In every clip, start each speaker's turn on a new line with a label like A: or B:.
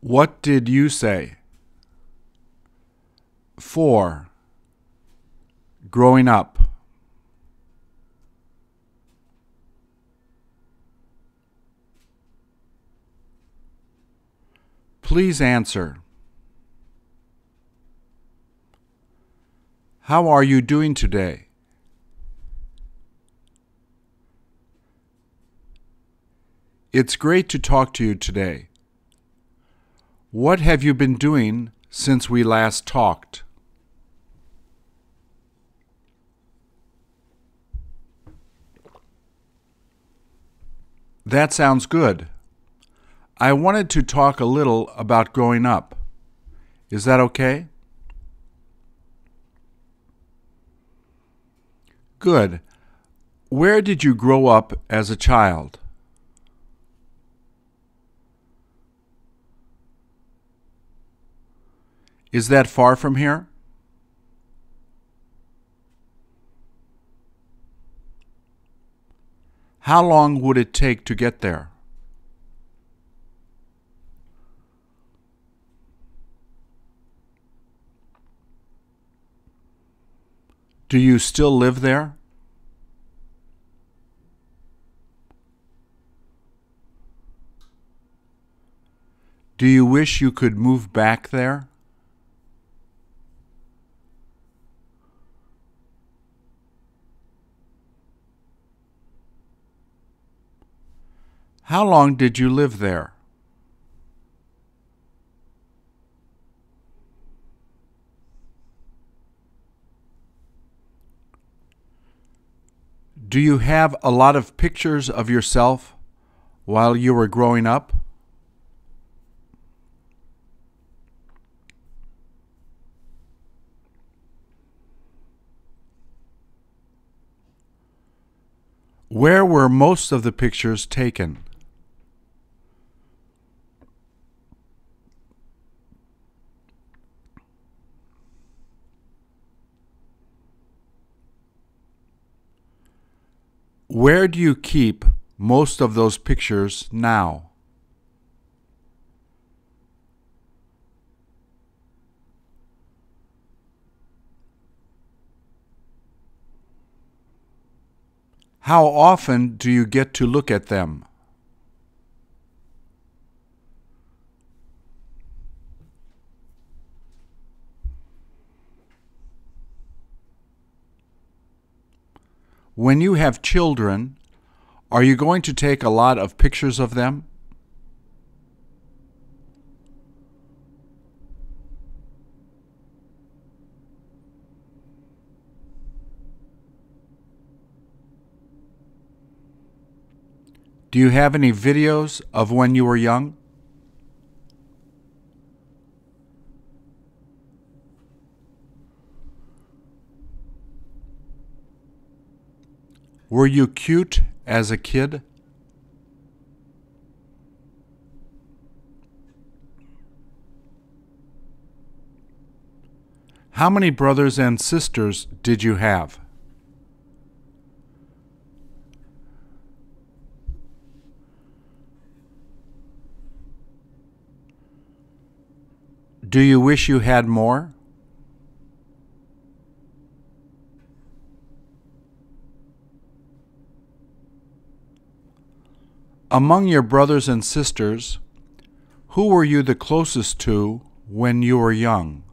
A: What did you say? 4. Growing up. Please answer. How are you doing today? It's great to talk to you today. What have you been doing since we last talked? That sounds good. I wanted to talk a little about growing up. Is that okay? Good. Where did you grow up as a child? Is that far from here? How long would it take to get there? Do you still live there? Do you wish you could move back there? How long did you live there? Do you have a lot of pictures of yourself while you were growing up? Where were most of the pictures taken? Where do you keep most of those pictures now? How often do you get to look at them? When you have children, are you going to take a lot of pictures of them? Do you have any videos of when you were young? Were you cute as a kid? How many brothers and sisters did you have? Do you wish you had more? Among your brothers and sisters, who were you the closest to when you were young?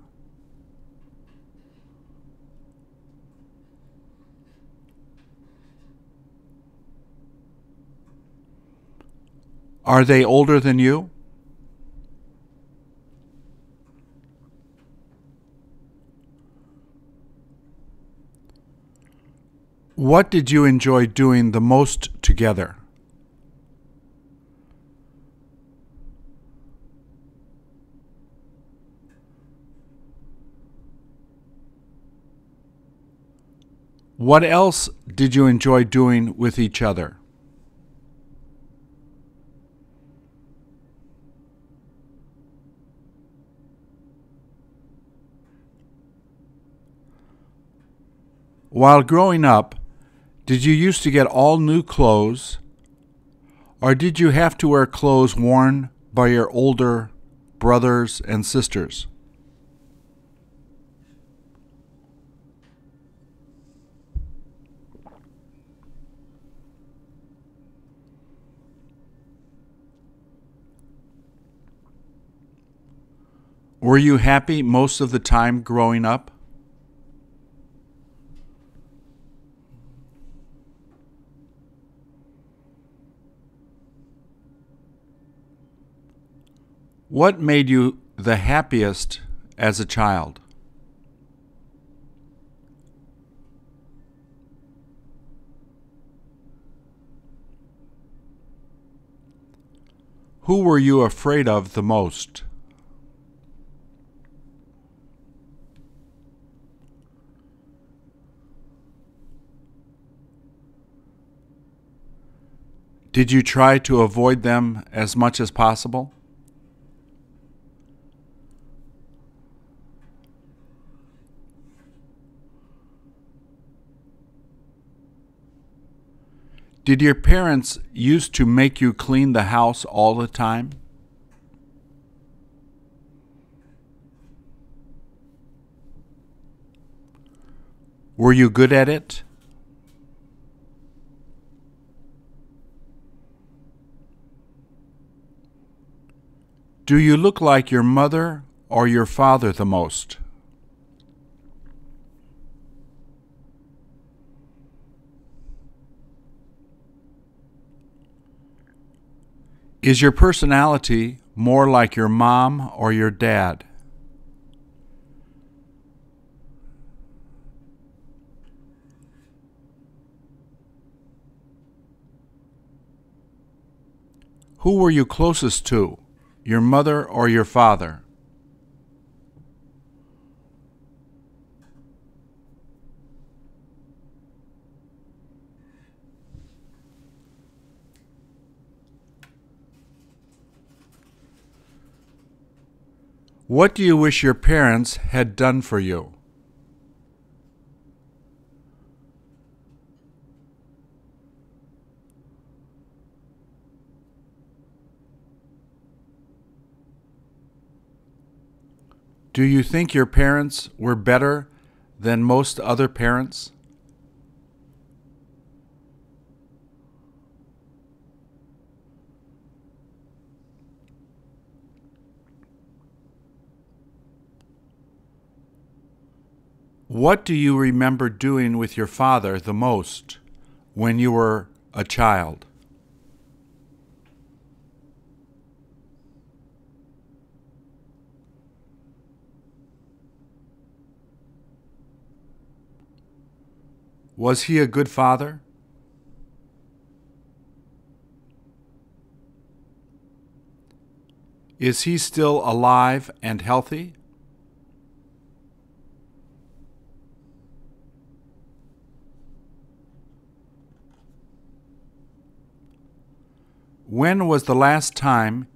A: Are they older than you? What did you enjoy doing the most together? What else did you enjoy doing with each other? While growing up, did you used to get all new clothes, or did you have to wear clothes worn by your older brothers and sisters? Were you happy most of the time growing up? What made you the happiest as a child? Who were you afraid of the most? Did you try to avoid them as much as possible? Did your parents used to make you clean the house all the time? Were you good at it? Do you look like your mother or your father the most? Is your personality more like your mom or your dad? Who were you closest to? Your mother or your father? What do you wish your parents had done for you? Do you think your parents were better than most other parents? What do you remember doing with your father the most when you were a child? Was he a good father? Is he still alive and healthy? When was the last time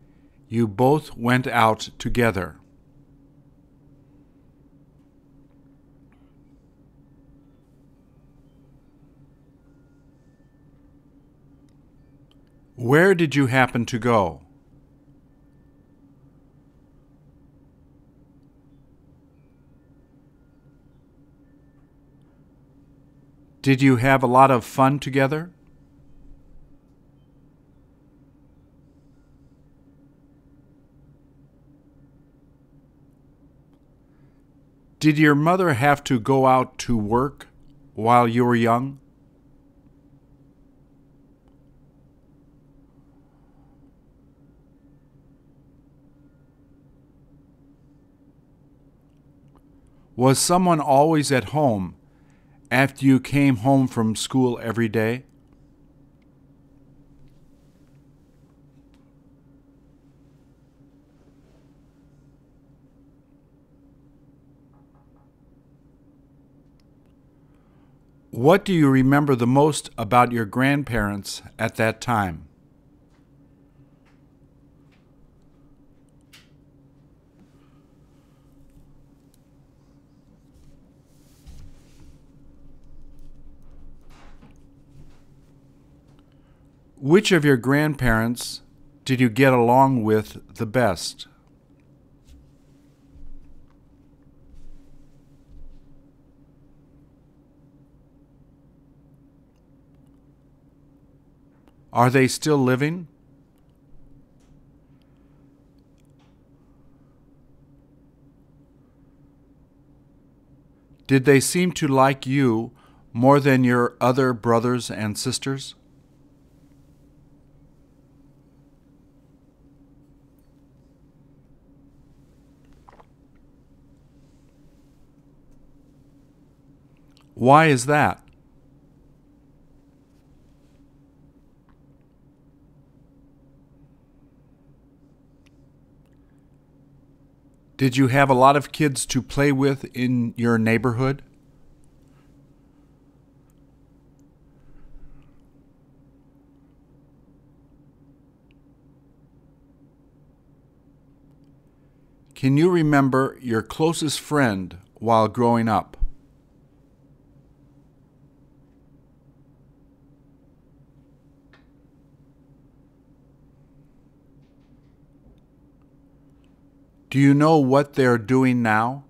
A: you both went out together? Where did you happen to go? Did you have a lot of fun together? Did your mother have to go out to work while you were young? Was someone always at home after you came home from school every day? What do you remember the most about your grandparents at that time? Which of your grandparents did you get along with the best? Are they still living? Did they seem to like you more than your other brothers and sisters? Why is that? Did you have a lot of kids to play with in your neighborhood? Can you remember your closest friend while growing up? Do you know what they're doing now?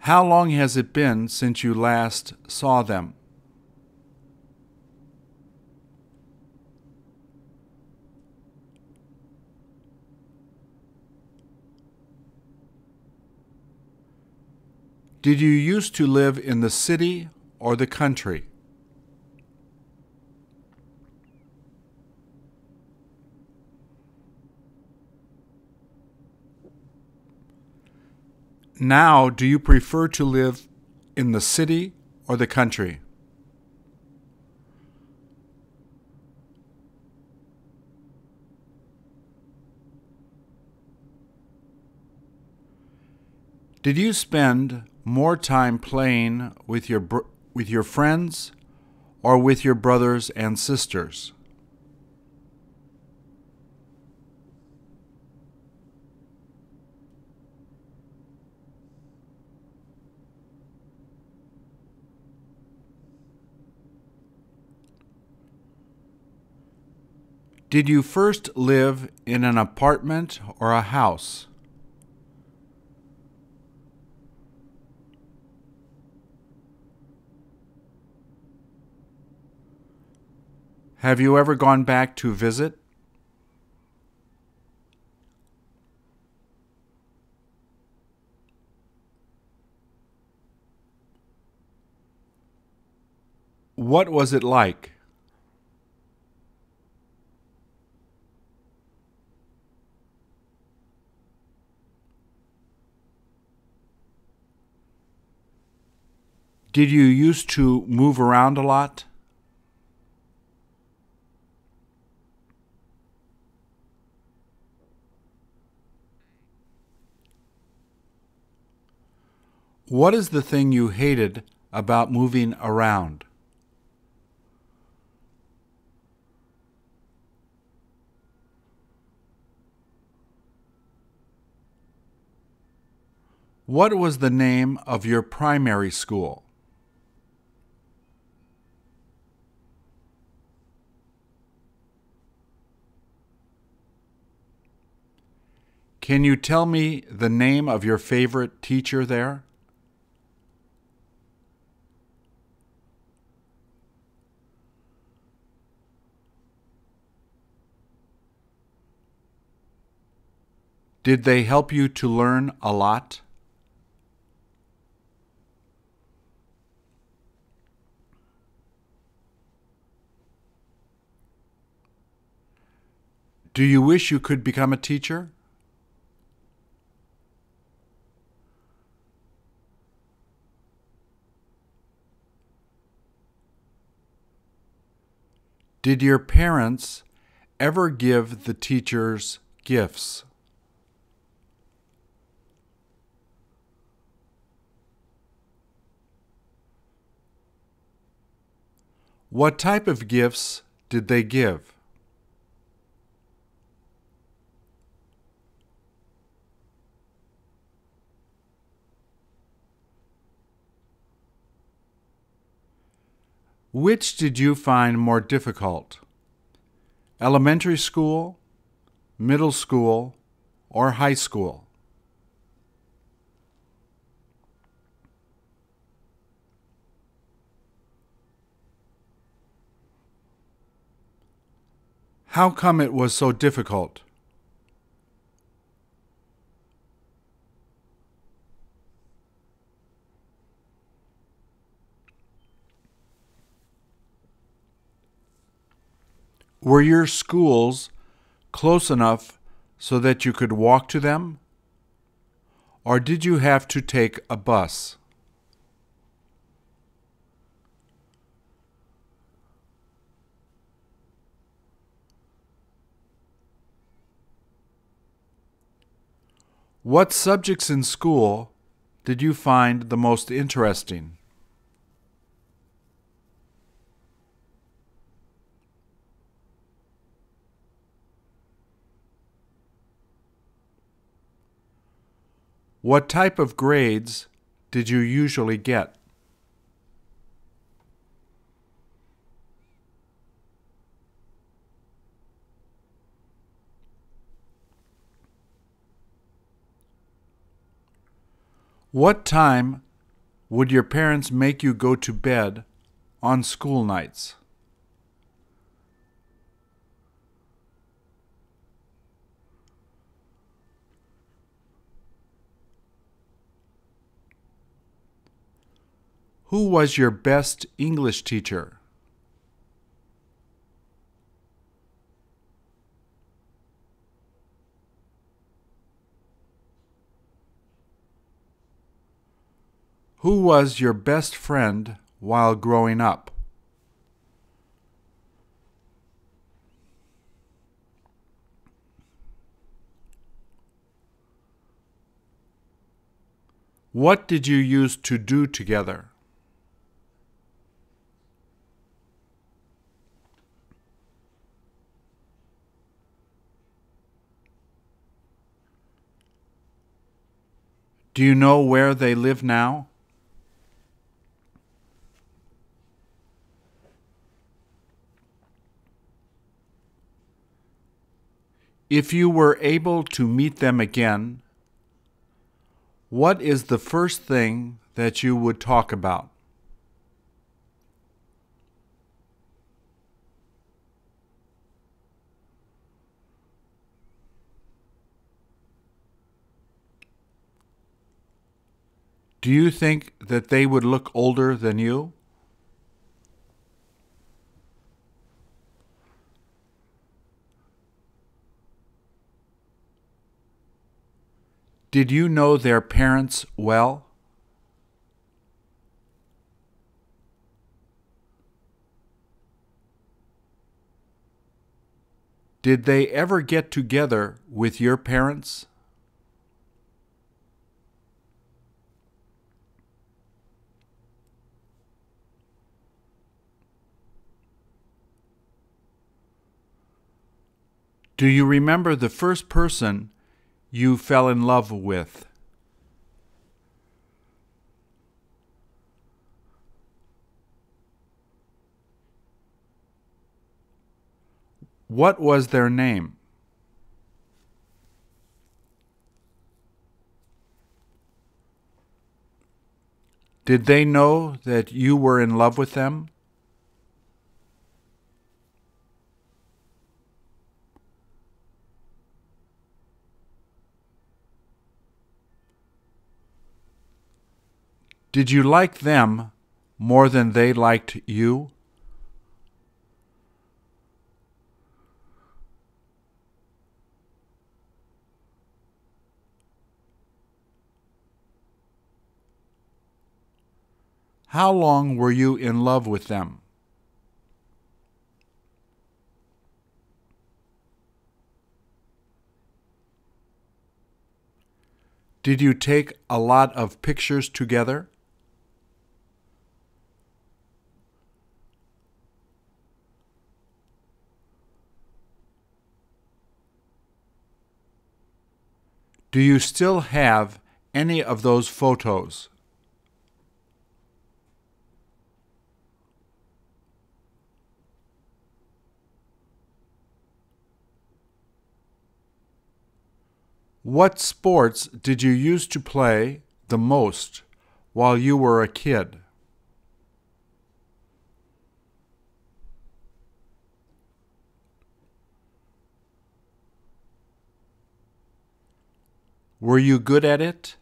A: How long has it been since you last saw them? Did you used to live in the city or the country? Now, do you prefer to live in the city or the country? Did you spend more time playing with your br- with your friends or with your brothers and sisters? Did you first live in an apartment or a house? Have you ever gone back to visit? What was it like? Did you used to move around a lot? What is the thing you hated about moving around? What was the name of your primary school? Can you tell me the name of your favorite teacher there? Did they help you to learn a lot? Do you wish you could become a teacher? Did your parents ever give the teachers gifts? What type of gifts did they give? Which did you find more difficult? Elementary school, middle school, or high school? How come it was so difficult? Were your schools close enough so that you could walk to them? Or did you have to take a bus? What subjects in school did you find the most interesting? What type of grades did you usually get? What time would your parents make you go to bed on school nights? Who was your best English teacher? Who was your best friend while growing up? What did you used to do together? Do you know where they live now? If you were able to meet them again, what is the first thing that you would talk about? Do you think that they would look older than you? Did you know their parents well? Did they ever get together with your parents? Do you remember the first person you fell in love with? What was their name? Did they know that you were in love with them? Did you like them more than they liked you? How long were you in love with them? Did you take a lot of pictures together? Do you still have any of those photos? What sports did you used to play the most while you were a kid? Were you good at it?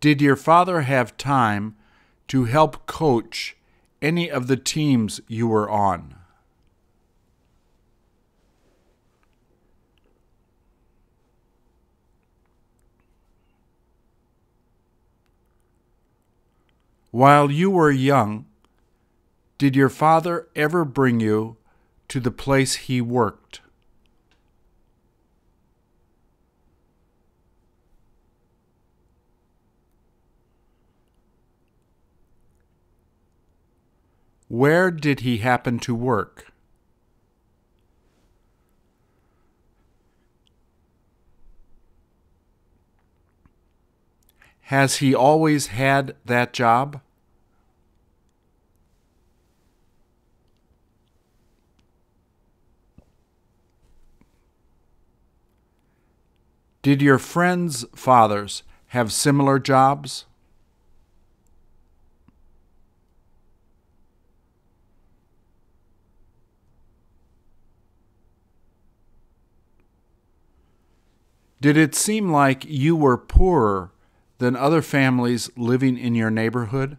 A: Did your father have time to help coach any of the teams you were on? While you were young, did your father ever bring you to the place he worked? Where did he happen to work? Has he always had that job? Did your friends' fathers have similar jobs? Did it seem like you were poorer than other families living in your neighborhood?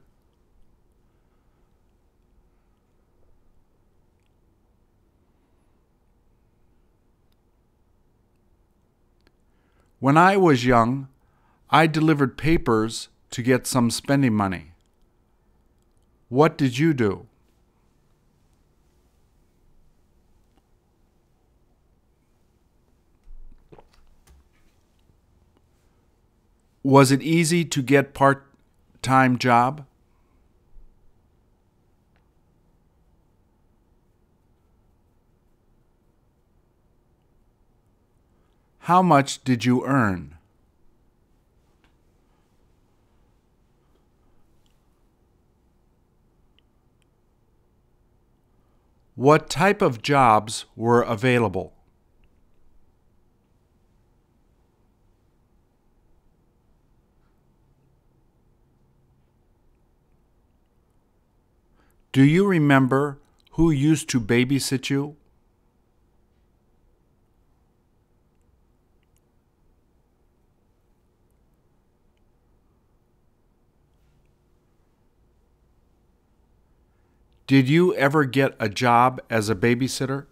A: When I was young, I delivered papers to get some spending money. What did you do? Was it easy to get part-time job? How much did you earn? What type of jobs were available? Do you remember who used to babysit you? Did you ever get a job as a babysitter?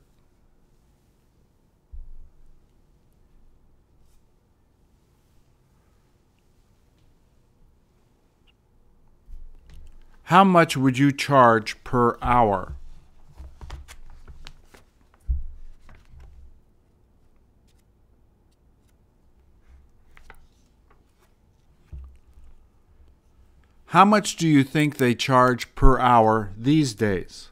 A: How much would you charge per hour? How much do you think they charge per hour these days?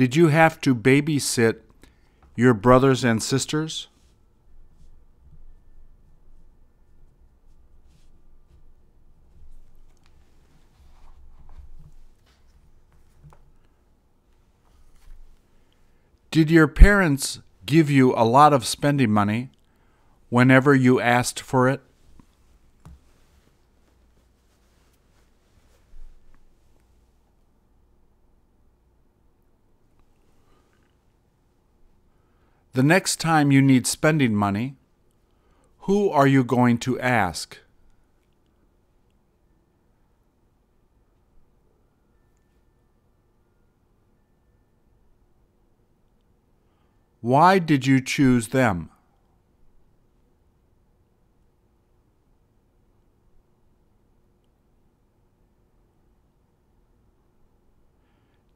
A: Did you have to babysit your brothers and sisters? Did your parents give you a lot of spending money whenever you asked for it? The next time you need spending money, who are you going to ask? Why did you choose them?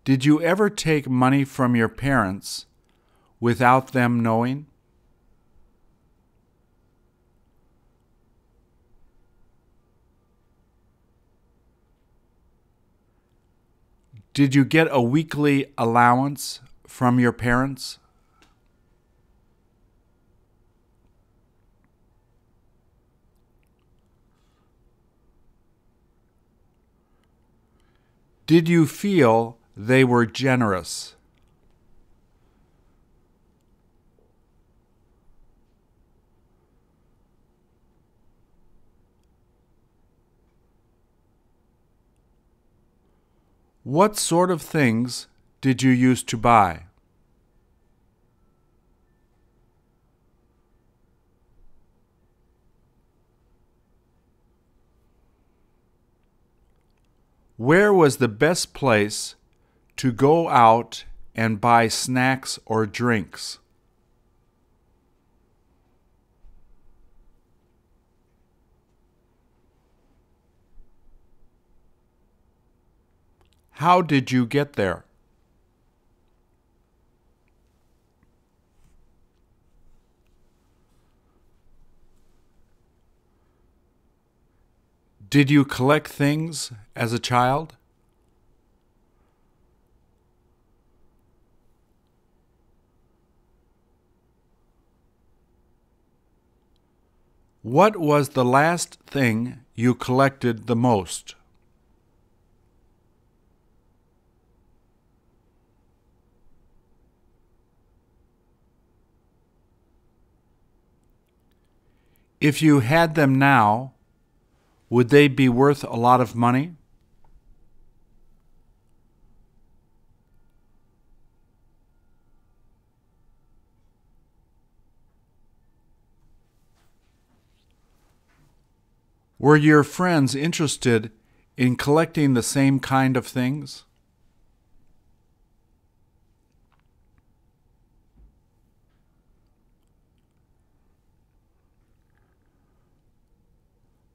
A: Did you ever take money from your parents without them knowing? Did you get a weekly allowance from your parents? Did you feel they were generous? What sort of things did you used to buy? Where was the best place to go out and buy snacks or drinks? How did you get there? Did you collect things as a child? What was the last thing you collected the most? If you had them now, would they be worth a lot of money? Were your friends interested in collecting the same kind of things?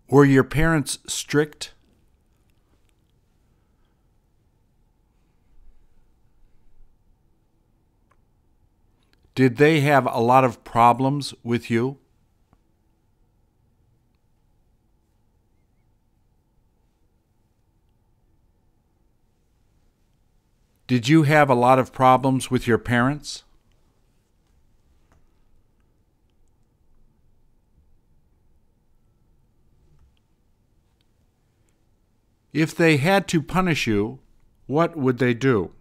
A: Were your parents strict? Did they have a lot of problems with you? Did you have a lot of problems with your parents? If they had to punish you, what would they do?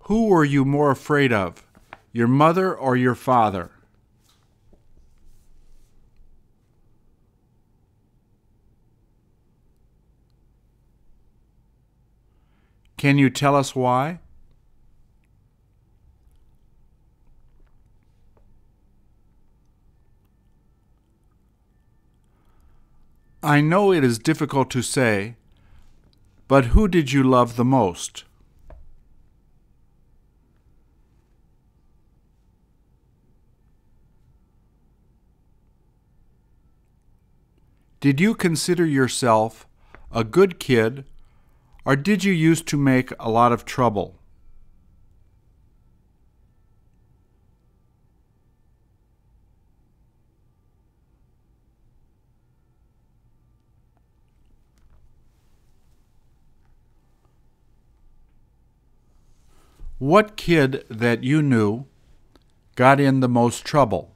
A: Who were you more afraid of, your mother or your father? Can you tell us why? I know it is difficult to say, but who did you love the most? Did you consider yourself a good kid or did you used to make a lot of trouble? What kid that you knew got in the most trouble?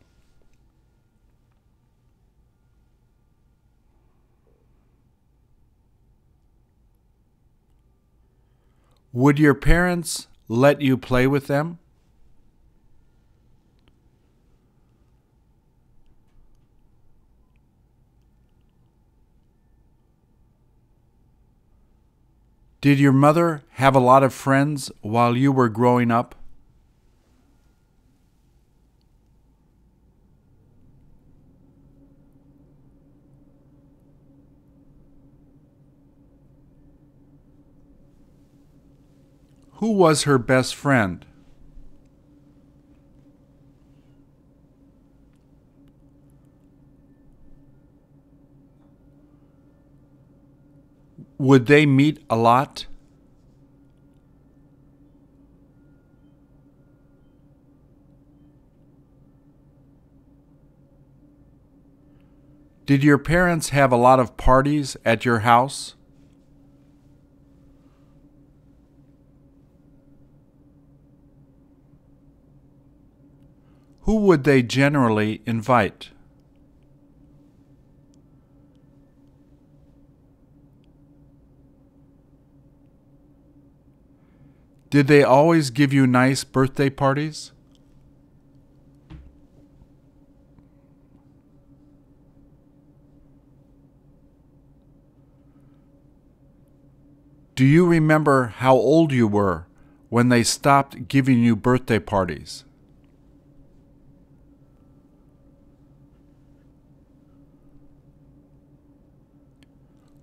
A: Would your parents let you play with them? Did your mother have a lot of friends while you were growing up? Who was her best friend? Would they meet a lot? Did your parents have a lot of parties at your house? Who would they generally invite? Did they always give you nice birthday parties? Do you remember how old you were when they stopped giving you birthday parties?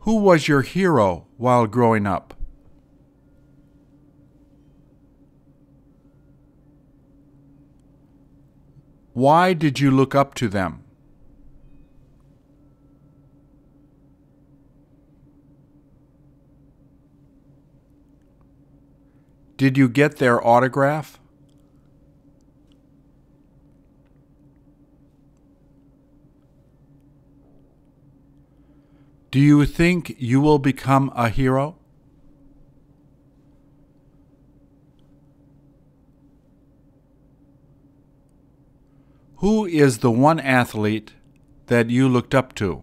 A: Who was your hero while growing up? Why did you look up to them? Did you get their autograph? Do you think you will become a hero? Who is the one athlete that you looked up to?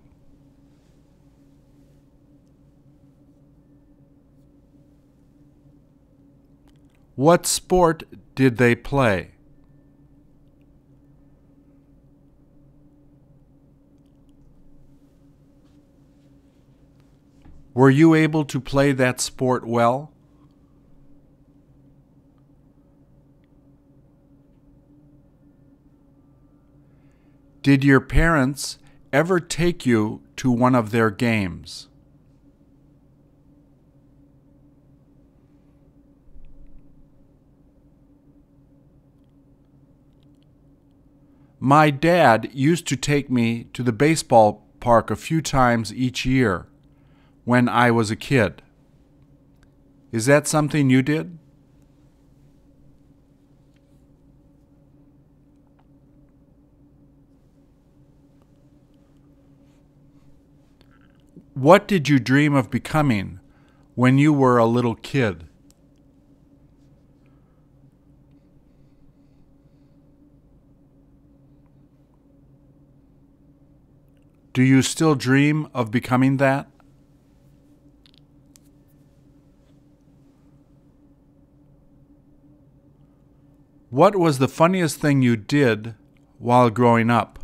A: What sport did they play? Were you able to play that sport well? Did your parents ever take you to one of their games? My dad used to take me to the baseball park a few times each year when I was a kid. Is that something you did? What did you dream of becoming when you were a little kid? Do you still dream of becoming that? What was the funniest thing you did while growing up?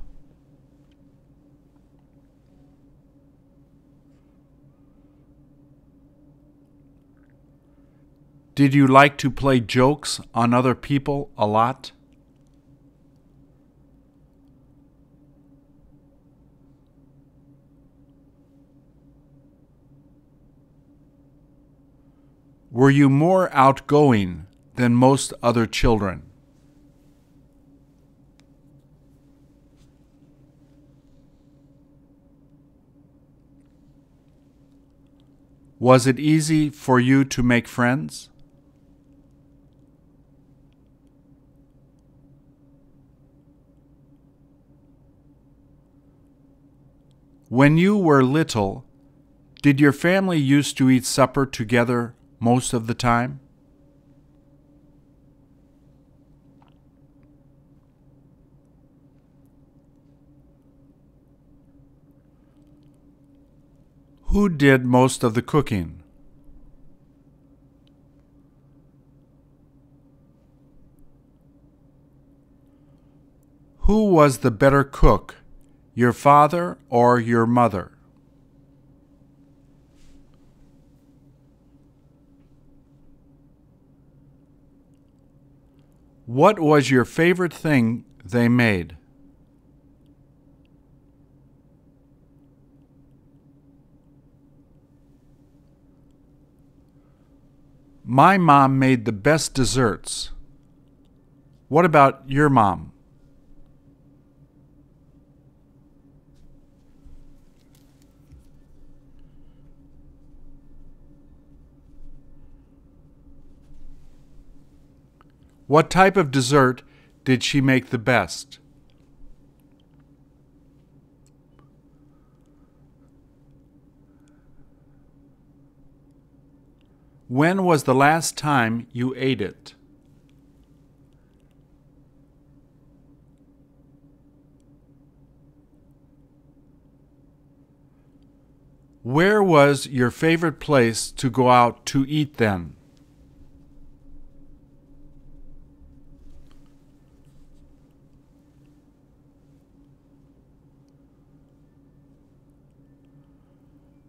A: Did you like to play jokes on other people a lot? Were you more outgoing than most other children? Was it easy for you to make friends? When you were little, did your family used to eat supper together most of the time? Who did most of the cooking? Who was the better cook, your father or your mother? What was your favorite thing they made? My mom made the best desserts. What about your mom? What type of dessert did she make the best? When was the last time you ate it? Where was your favorite place to go out to eat then?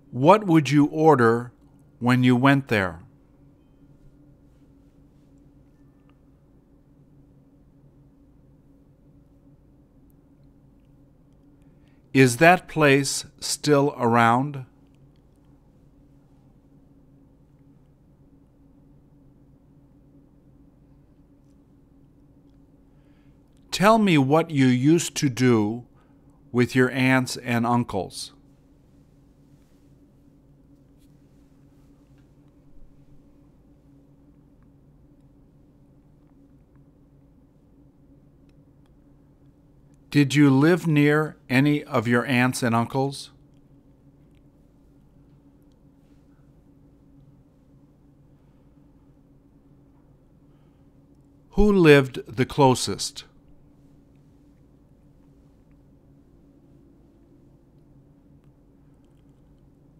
A: What would you order when you went there? Is that place still around? Tell me what you used to do with your aunts and uncles. Did you live near any of your aunts and uncles? Who lived the closest?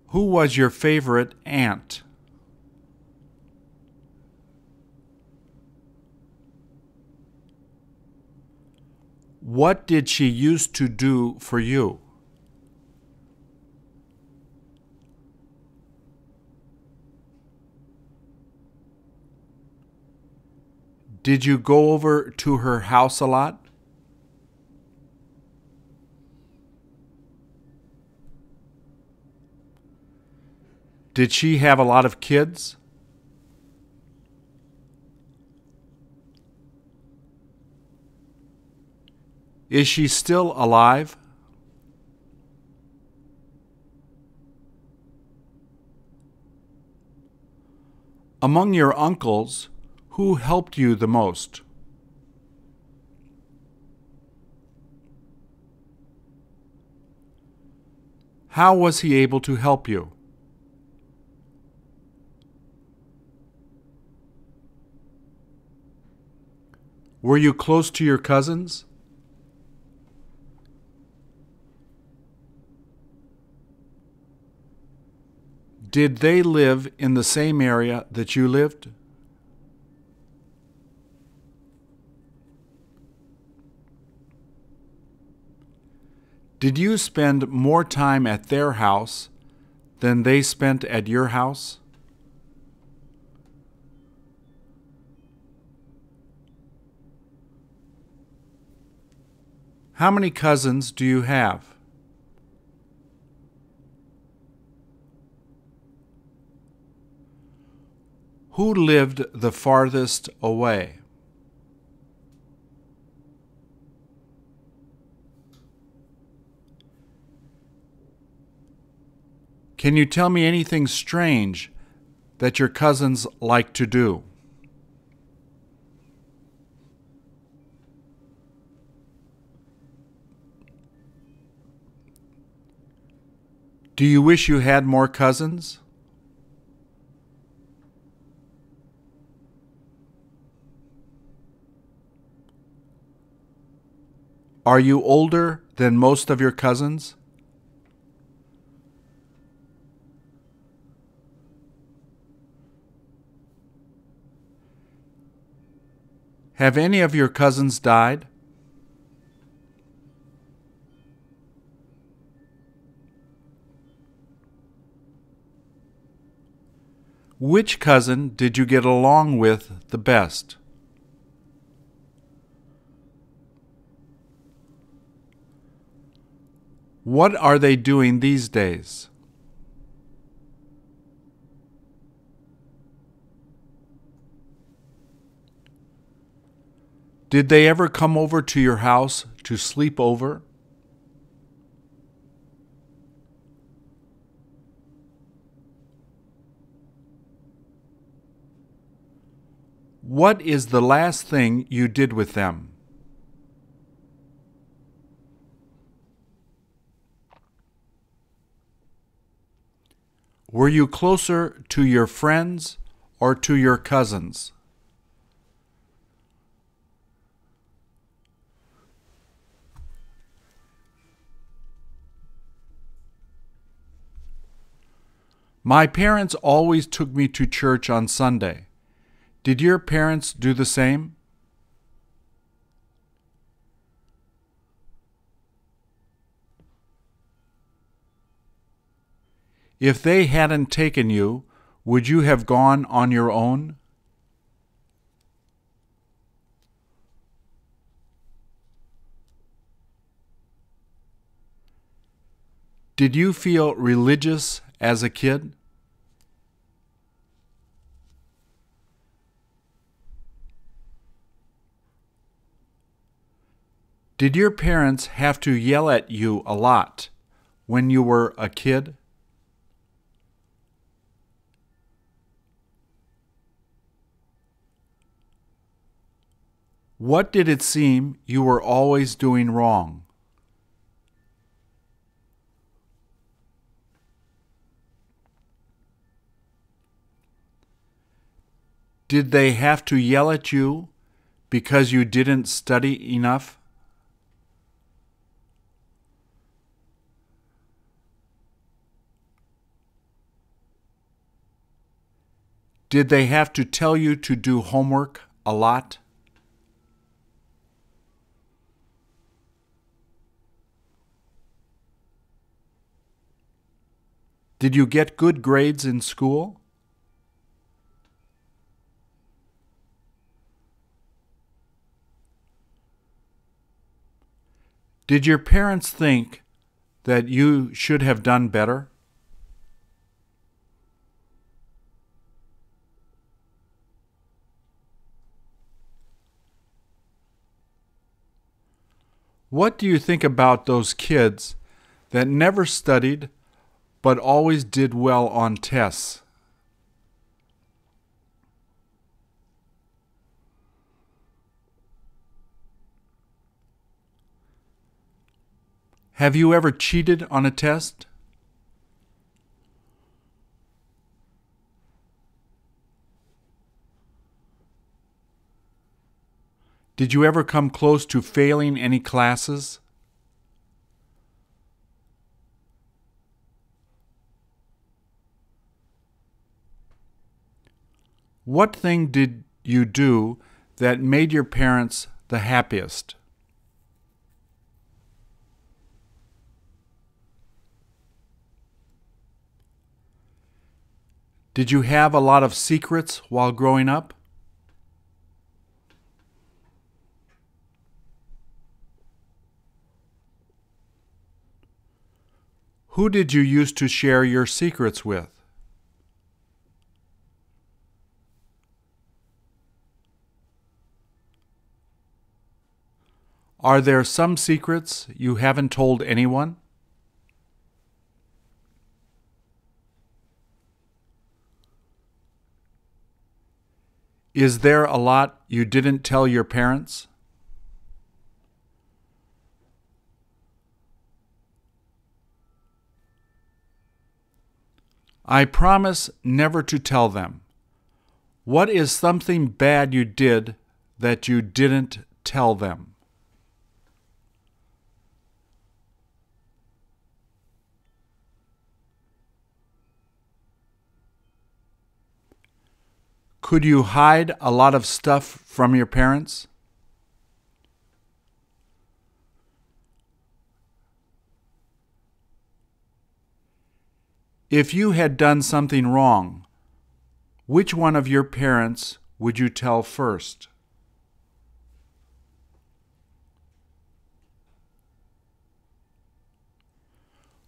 A: Who was your favorite aunt? What did she used to do for you? Did you go over to her house a lot? Did she have a lot of kids? Is she still alive? Among your uncles, who helped you the most? How was he able to help you? Were you close to your cousins? Did they live in the same area that you lived? Did you spend more time at their house than they spent at your house? How many cousins do you have? Who lived the farthest away? Can you tell me anything strange that your cousins like to do? Do you wish you had more cousins? Are you older than most of your cousins? Have any of your cousins died? Which cousin did you get along with the best? What are they doing these days? Did they ever come over to your house to sleep over? What is the last thing you did with them? Were you closer to your friends or to your cousins? My parents always took me to church on Sunday. Did your parents do the same? If they hadn't taken you, would you have gone on your own? Did you feel religious as a kid? Did your parents have to yell at you a lot when you were a kid? What did it seem you were always doing wrong? Did they have to yell at you because you didn't study enough? Did they have to tell you to do homework a lot? Did you get good grades in school? Did your parents think that you should have done better? What do you think about those kids that never studied but always did well on tests? Have you ever cheated on a test? Did you ever come close to failing any classes? What thing did you do that made your parents the happiest? Did you have a lot of secrets while growing up? Who did you used to share your secrets with? Are there some secrets you haven't told anyone? Is there a lot you didn't tell your parents? I promise never to tell them. What is something bad you did that you didn't tell them? Could you hide a lot of stuff from your parents? If you had done something wrong, which one of your parents would you tell first?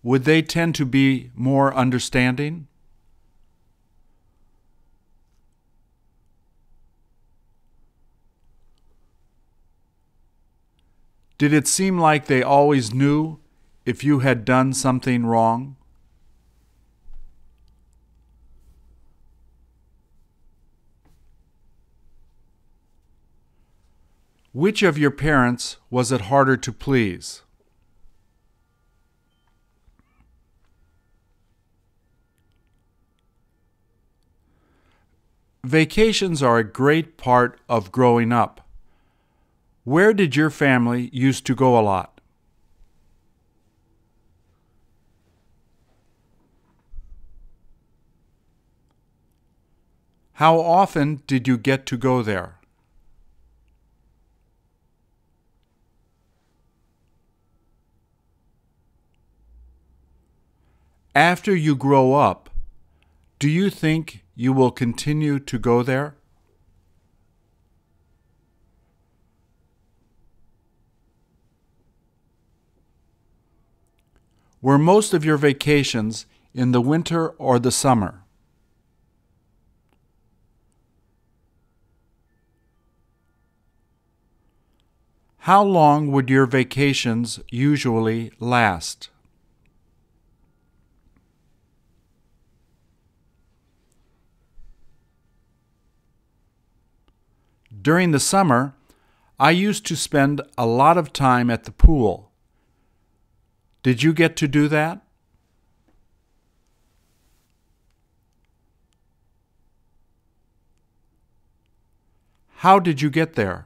A: Would they tend to be more understanding? Did it seem like they always knew if you had done something wrong? Which of your parents was it harder to please? Vacations are a great part of growing up. Where did your family used to go a lot? How often did you get to go there? After you grow up, do you think you will continue to go there? Were most of your vacations in the winter or the summer? How long would your vacations usually last? During the summer, I used to spend a lot of time at the pool. Did you get to do that? How did you get there?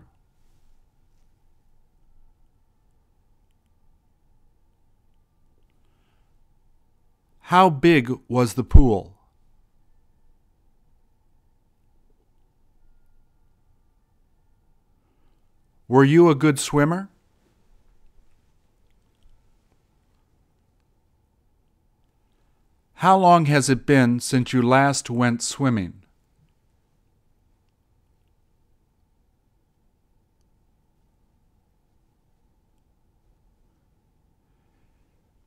A: How big was the pool? Were you a good swimmer? How long has it been since you last went swimming?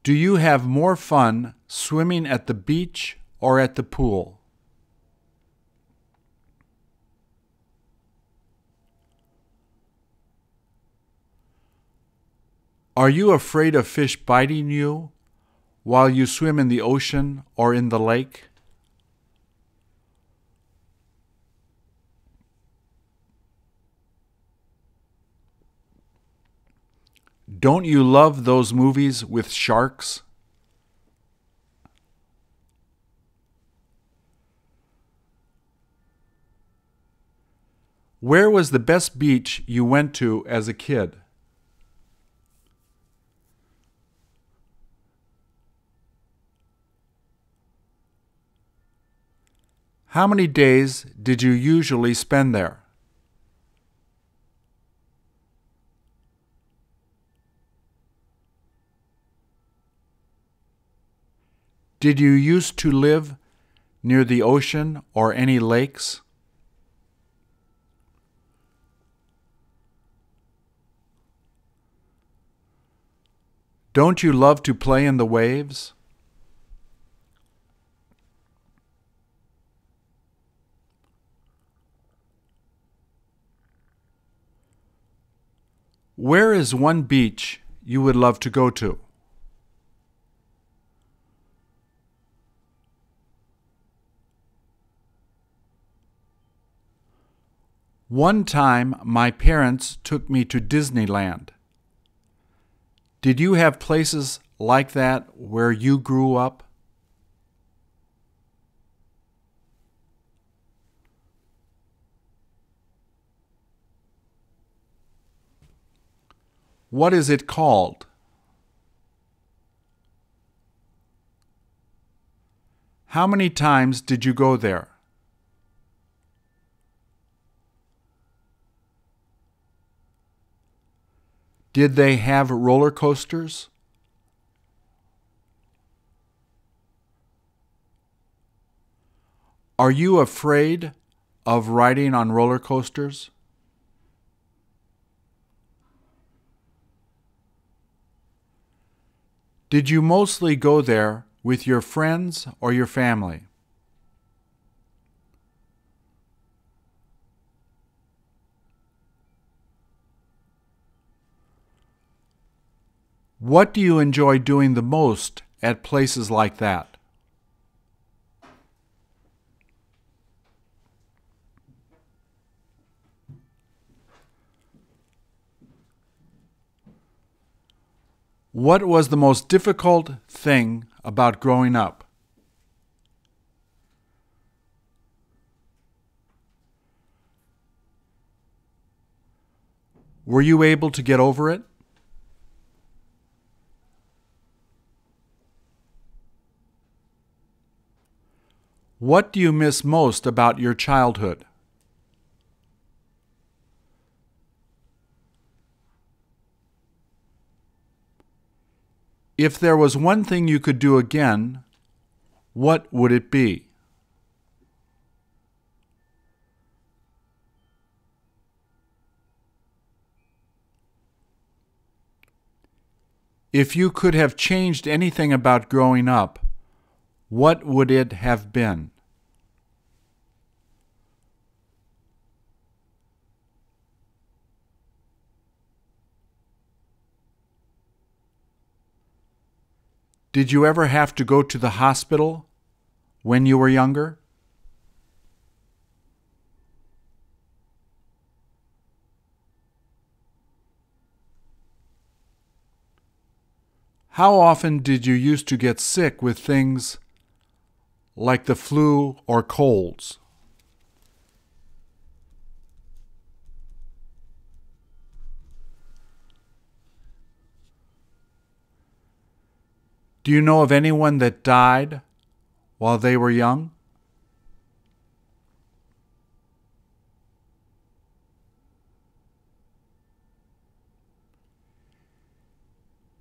A: Do you have more fun swimming at the beach or at the pool? Are you afraid of fish biting you while you swim in the ocean or in the lake? Don't you love those movies with sharks? Where was the best beach you went to as a kid? How many days did you usually spend there? Did you used to live near the ocean or any lakes? Don't you love to play in the waves? Where is one beach you would love to go to? One time, my parents took me to Disneyland. Did you have places like that where you grew up? What is it called? How many times did you go there? Did they have roller coasters? Are you afraid of riding on roller coasters? Did you mostly go there with your friends or your family? What do you enjoy doing the most at places like that? What was the most difficult thing about growing up? Were you able to get over it? What do you miss most about your childhood? If there was one thing you could do again, what would it be? If you could have changed anything about growing up, what would it have been? Did you ever have to go to the hospital when you were younger? How often did you used to get sick with things like the flu or colds? Do you know of anyone that died while they were young?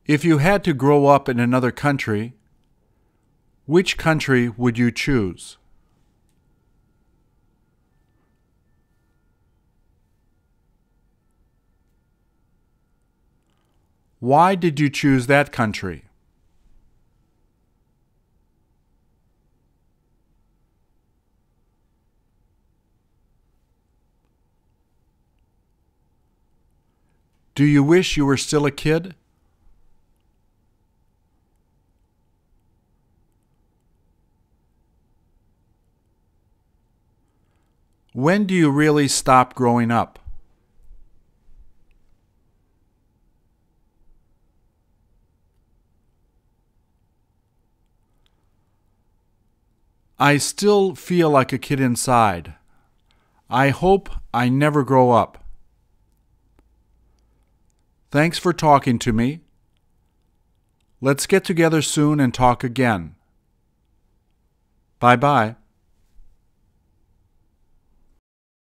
A: If you had to grow up in another country, which country would you choose? Why did you choose that country? Do you wish you were still a kid? When do you really stop growing up? I still feel like a kid inside. I hope I never grow up. Thanks for talking to me. Let's get together soon and talk again. Bye bye.